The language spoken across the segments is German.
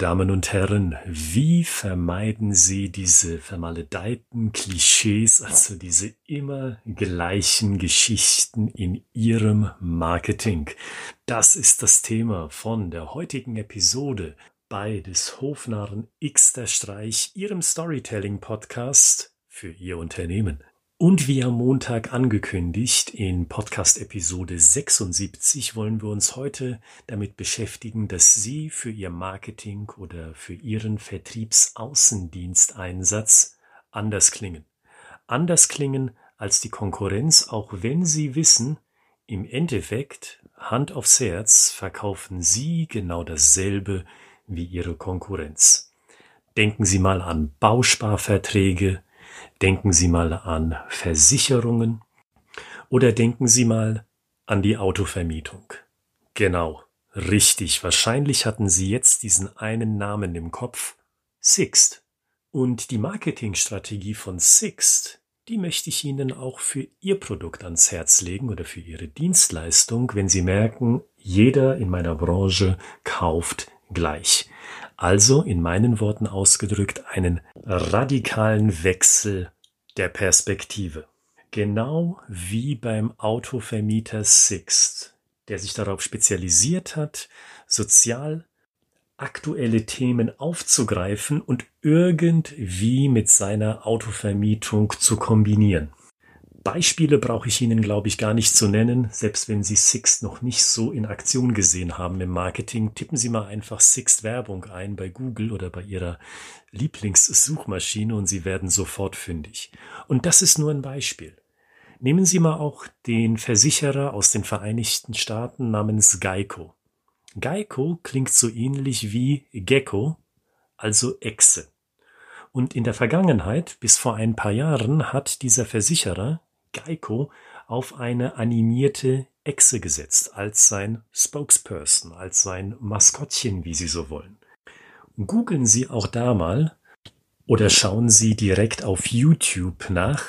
Damen und Herren, wie vermeiden Sie diese vermaledeiten Klischees, also diese immer gleichen Geschichten in Ihrem Marketing? Das ist das Thema von der heutigen Episode bei des Hofnarren X der Streich, Ihrem Storytelling Podcast für Ihr Unternehmen. Und wie am Montag angekündigt, in Podcast-Episode 76 wollen wir uns heute damit beschäftigen, dass Sie für Ihr Marketing oder für Ihren Vertriebsaußendiensteinsatz anders klingen. Anders klingen als die Konkurrenz, auch wenn Sie wissen, im Endeffekt, Hand aufs Herz, verkaufen Sie genau dasselbe wie Ihre Konkurrenz. Denken Sie mal an Bausparverträge, Denken Sie mal an Versicherungen oder denken Sie mal an die Autovermietung. Genau, richtig, wahrscheinlich hatten Sie jetzt diesen einen Namen im Kopf, Sixt. Und die Marketingstrategie von Sixt, die möchte ich Ihnen auch für Ihr Produkt ans Herz legen oder für Ihre Dienstleistung, wenn Sie merken, jeder in meiner Branche kauft gleich. Also in meinen Worten ausgedrückt einen radikalen Wechsel der Perspektive. Genau wie beim Autovermieter Sixt, der sich darauf spezialisiert hat, sozial aktuelle Themen aufzugreifen und irgendwie mit seiner Autovermietung zu kombinieren. Beispiele brauche ich Ihnen, glaube ich, gar nicht zu nennen. Selbst wenn Sie Sixt noch nicht so in Aktion gesehen haben im Marketing, tippen Sie mal einfach Sixt Werbung ein bei Google oder bei Ihrer Lieblingssuchmaschine und Sie werden sofort fündig. Und das ist nur ein Beispiel. Nehmen Sie mal auch den Versicherer aus den Vereinigten Staaten namens Geico. Geico klingt so ähnlich wie Gecko, also Echse. Und in der Vergangenheit, bis vor ein paar Jahren, hat dieser Versicherer Geico auf eine animierte Echse gesetzt, als sein Spokesperson, als sein Maskottchen, wie Sie so wollen. Googeln Sie auch da mal oder schauen Sie direkt auf YouTube nach.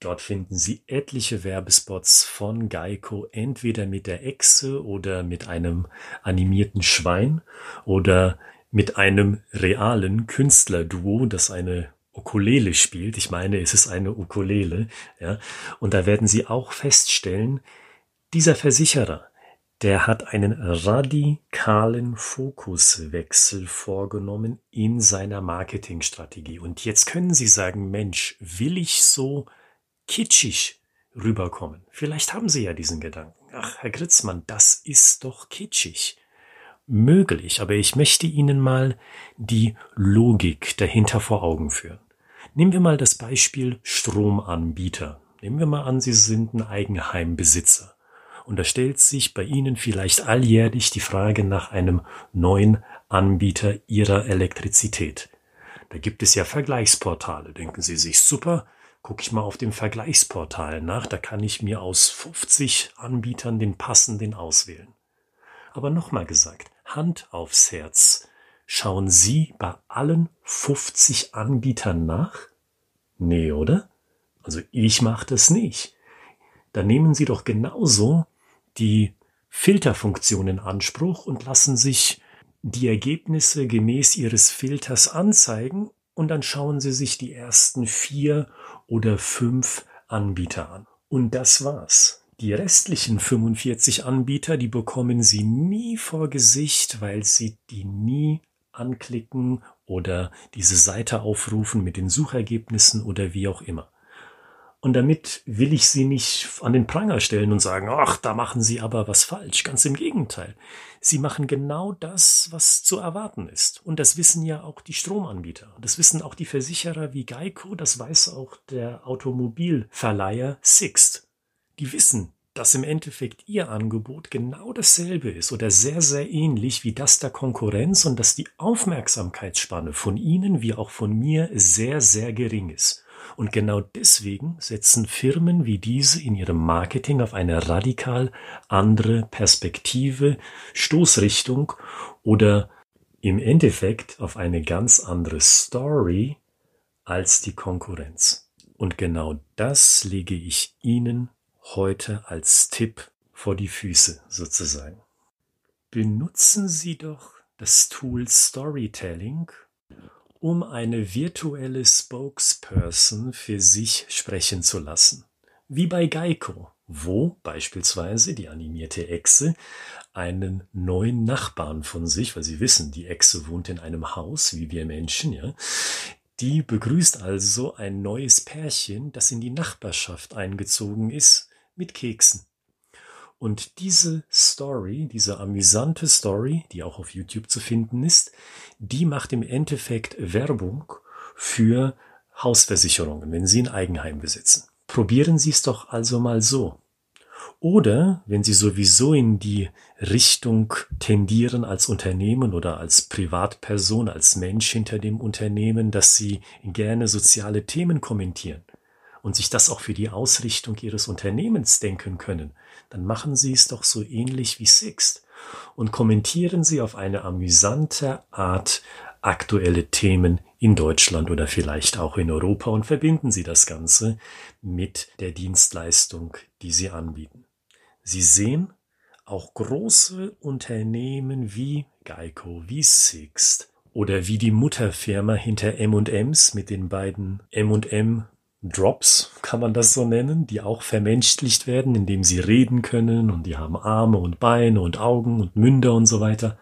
Dort finden Sie etliche Werbespots von Geico, entweder mit der Echse oder mit einem animierten Schwein oder mit einem realen Künstlerduo, das eine Ukulele spielt. Ich meine, es ist eine Ukulele, ja. Und da werden Sie auch feststellen, dieser Versicherer, der hat einen radikalen Fokuswechsel vorgenommen in seiner Marketingstrategie. Und jetzt können Sie sagen, Mensch, will ich so kitschig rüberkommen? Vielleicht haben Sie ja diesen Gedanken. Ach, Herr Gritzmann, das ist doch kitschig möglich, aber ich möchte Ihnen mal die Logik dahinter vor Augen führen. Nehmen wir mal das Beispiel Stromanbieter. Nehmen wir mal an, Sie sind ein Eigenheimbesitzer. Und da stellt sich bei Ihnen vielleicht alljährlich die Frage nach einem neuen Anbieter Ihrer Elektrizität. Da gibt es ja Vergleichsportale. Denken Sie sich, super, gucke ich mal auf dem Vergleichsportal nach, da kann ich mir aus 50 Anbietern den passenden auswählen. Aber nochmal gesagt, Hand aufs Herz. Schauen Sie bei allen 50 Anbietern nach? Nee, oder? Also ich mache das nicht. Dann nehmen Sie doch genauso die Filterfunktion in Anspruch und lassen sich die Ergebnisse gemäß Ihres Filters anzeigen und dann schauen Sie sich die ersten vier oder fünf Anbieter an. Und das war's. Die restlichen 45 Anbieter, die bekommen Sie nie vor Gesicht, weil Sie die nie anklicken oder diese Seite aufrufen mit den Suchergebnissen oder wie auch immer. Und damit will ich Sie nicht an den Pranger stellen und sagen, ach, da machen Sie aber was falsch. Ganz im Gegenteil. Sie machen genau das, was zu erwarten ist. Und das wissen ja auch die Stromanbieter. Das wissen auch die Versicherer wie Geico. Das weiß auch der Automobilverleiher Sixt die wissen, dass im Endeffekt ihr Angebot genau dasselbe ist oder sehr, sehr ähnlich wie das der Konkurrenz und dass die Aufmerksamkeitsspanne von ihnen wie auch von mir sehr, sehr gering ist. Und genau deswegen setzen Firmen wie diese in ihrem Marketing auf eine radikal andere Perspektive, Stoßrichtung oder im Endeffekt auf eine ganz andere Story als die Konkurrenz. Und genau das lege ich Ihnen heute als Tipp vor die Füße sozusagen. Benutzen Sie doch das Tool Storytelling, um eine virtuelle Spokesperson für sich sprechen zu lassen. Wie bei Geico, wo beispielsweise die animierte Echse einen neuen Nachbarn von sich, weil sie wissen, die Echse wohnt in einem Haus, wie wir Menschen, ja, die begrüßt also ein neues Pärchen, das in die Nachbarschaft eingezogen ist, mit Keksen. Und diese Story, diese amüsante Story, die auch auf YouTube zu finden ist, die macht im Endeffekt Werbung für Hausversicherungen, wenn Sie ein Eigenheim besitzen. Probieren Sie es doch also mal so. Oder wenn Sie sowieso in die Richtung tendieren als Unternehmen oder als Privatperson, als Mensch hinter dem Unternehmen, dass Sie gerne soziale Themen kommentieren und sich das auch für die Ausrichtung Ihres Unternehmens denken können, dann machen Sie es doch so ähnlich wie Sixt und kommentieren Sie auf eine amüsante Art aktuelle Themen in Deutschland oder vielleicht auch in Europa und verbinden Sie das Ganze mit der Dienstleistung, die Sie anbieten. Sie sehen, auch große Unternehmen wie Geico, wie Sixt oder wie die Mutterfirma hinter M&Ms mit den beiden M&M Drops, kann man das so nennen, die auch vermenschlicht werden, indem sie reden können und die haben Arme und Beine und Augen und Münder und so weiter.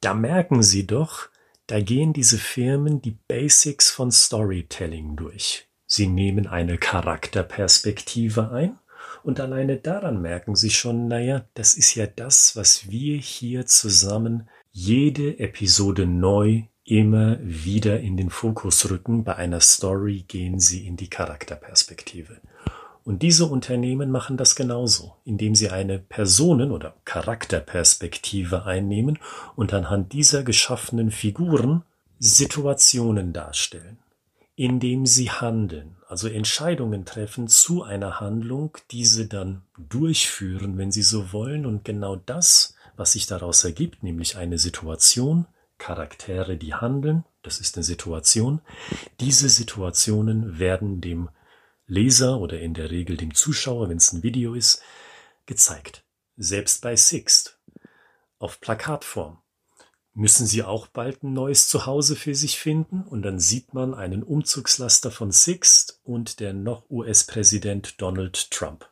Da merken Sie doch, da gehen diese Firmen die Basics von Storytelling durch. Sie nehmen eine Charakterperspektive ein und alleine daran merken Sie schon, naja, das ist ja das, was wir hier zusammen jede Episode neu immer wieder in den Fokus rücken. Bei einer Story gehen Sie in die Charakterperspektive. Und diese Unternehmen machen das genauso, indem sie eine Personen- oder Charakterperspektive einnehmen und anhand dieser geschaffenen Figuren Situationen darstellen indem sie handeln, also Entscheidungen treffen zu einer Handlung, diese dann durchführen, wenn sie so wollen, und genau das, was sich daraus ergibt, nämlich eine Situation, Charaktere, die handeln, das ist eine Situation, diese Situationen werden dem Leser oder in der Regel dem Zuschauer, wenn es ein Video ist, gezeigt. Selbst bei Sixt. Auf Plakatform müssen sie auch bald ein neues Zuhause für sich finden und dann sieht man einen Umzugslaster von Sixt und der noch US-Präsident Donald Trump.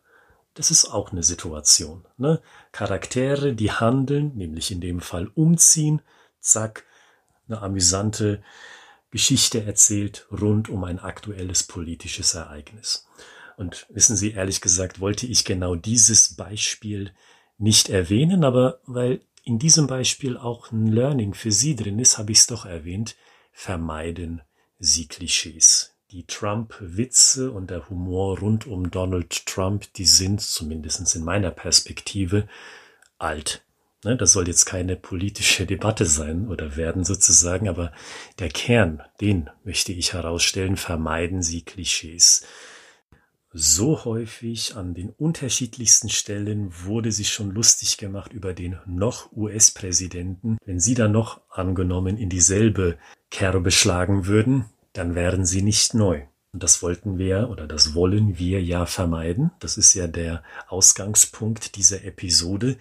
Das ist auch eine Situation. Ne? Charaktere, die handeln, nämlich in dem Fall umziehen, zack, eine amüsante Geschichte erzählt rund um ein aktuelles politisches Ereignis. Und wissen Sie, ehrlich gesagt, wollte ich genau dieses Beispiel nicht erwähnen, aber weil in diesem Beispiel auch ein Learning für Sie drin ist, habe ich es doch erwähnt, vermeiden Sie Klischees. Die Trump-Witze und der Humor rund um Donald Trump, die sind, zumindest in meiner Perspektive, alt. Ne, das soll jetzt keine politische Debatte sein oder werden sozusagen, aber der Kern, den möchte ich herausstellen, vermeiden Sie Klischees. So häufig an den unterschiedlichsten Stellen wurde sich schon lustig gemacht über den noch US-Präsidenten. Wenn Sie dann noch angenommen in dieselbe Kerbe schlagen würden, dann wären Sie nicht neu. Und das wollten wir oder das wollen wir ja vermeiden. Das ist ja der Ausgangspunkt dieser Episode,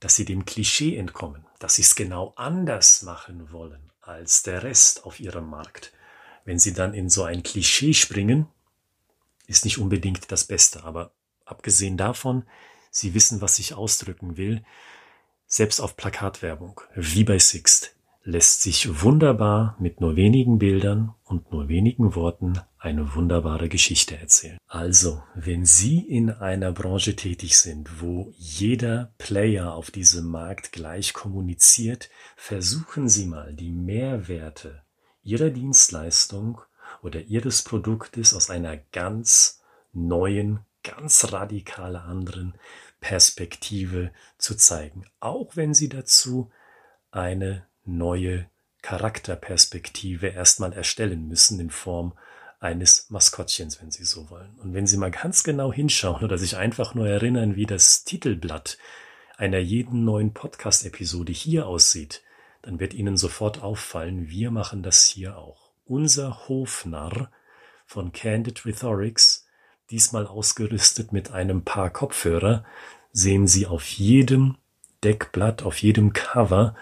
dass Sie dem Klischee entkommen, dass Sie es genau anders machen wollen als der Rest auf Ihrem Markt. Wenn Sie dann in so ein Klischee springen, ist nicht unbedingt das Beste. Aber abgesehen davon, Sie wissen, was ich ausdrücken will. Selbst auf Plakatwerbung, wie bei Sixt, lässt sich wunderbar mit nur wenigen Bildern und nur wenigen Worten eine wunderbare Geschichte erzählen. Also, wenn Sie in einer Branche tätig sind, wo jeder Player auf diesem Markt gleich kommuniziert, versuchen Sie mal die Mehrwerte Ihrer Dienstleistung oder ihres Produktes aus einer ganz neuen, ganz radikal anderen Perspektive zu zeigen, auch wenn sie dazu eine neue Charakterperspektive erstmal erstellen müssen in Form eines Maskottchens, wenn Sie so wollen. Und wenn Sie mal ganz genau hinschauen oder sich einfach nur erinnern, wie das Titelblatt einer jeden neuen Podcast-Episode hier aussieht, dann wird Ihnen sofort auffallen, wir machen das hier auch. Unser Hofnarr von Candid Rhetorics, diesmal ausgerüstet mit einem Paar Kopfhörer, sehen Sie auf jedem Deckblatt, auf jedem Cover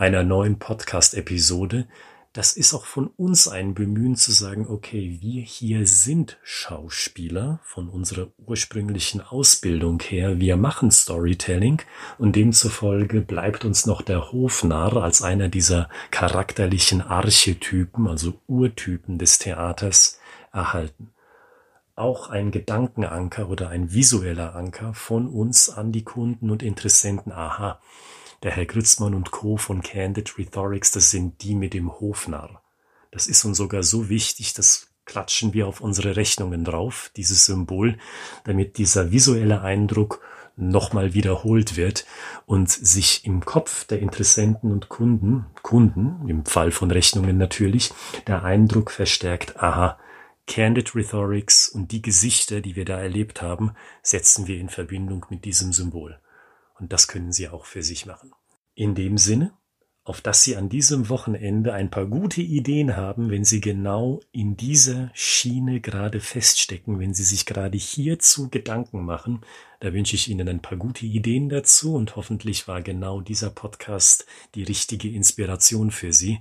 einer neuen Podcast-Episode. Das ist auch von uns ein Bemühen zu sagen, okay, wir hier sind Schauspieler von unserer ursprünglichen Ausbildung her. Wir machen Storytelling und demzufolge bleibt uns noch der Hofnarr als einer dieser charakterlichen Archetypen, also Urtypen des Theaters erhalten auch ein Gedankenanker oder ein visueller Anker von uns an die Kunden und Interessenten. Aha, der Herr Grützmann und Co. von Candid Rhetorics, das sind die mit dem Hofnarr. Das ist uns sogar so wichtig, das klatschen wir auf unsere Rechnungen drauf, dieses Symbol, damit dieser visuelle Eindruck nochmal wiederholt wird und sich im Kopf der Interessenten und Kunden, Kunden, im Fall von Rechnungen natürlich, der Eindruck verstärkt, aha, Candid Rhetorics und die Gesichter, die wir da erlebt haben, setzen wir in Verbindung mit diesem Symbol. Und das können Sie auch für sich machen. In dem Sinne, auf dass Sie an diesem Wochenende ein paar gute Ideen haben, wenn Sie genau in dieser Schiene gerade feststecken, wenn Sie sich gerade hierzu Gedanken machen. Da wünsche ich Ihnen ein paar gute Ideen dazu und hoffentlich war genau dieser Podcast die richtige Inspiration für Sie.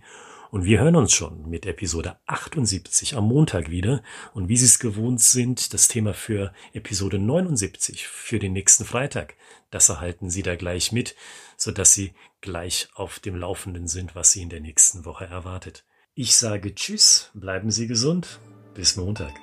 Und wir hören uns schon mit Episode 78 am Montag wieder. Und wie Sie es gewohnt sind, das Thema für Episode 79 für den nächsten Freitag, das erhalten Sie da gleich mit, sodass Sie gleich auf dem Laufenden sind, was Sie in der nächsten Woche erwartet. Ich sage Tschüss, bleiben Sie gesund, bis Montag.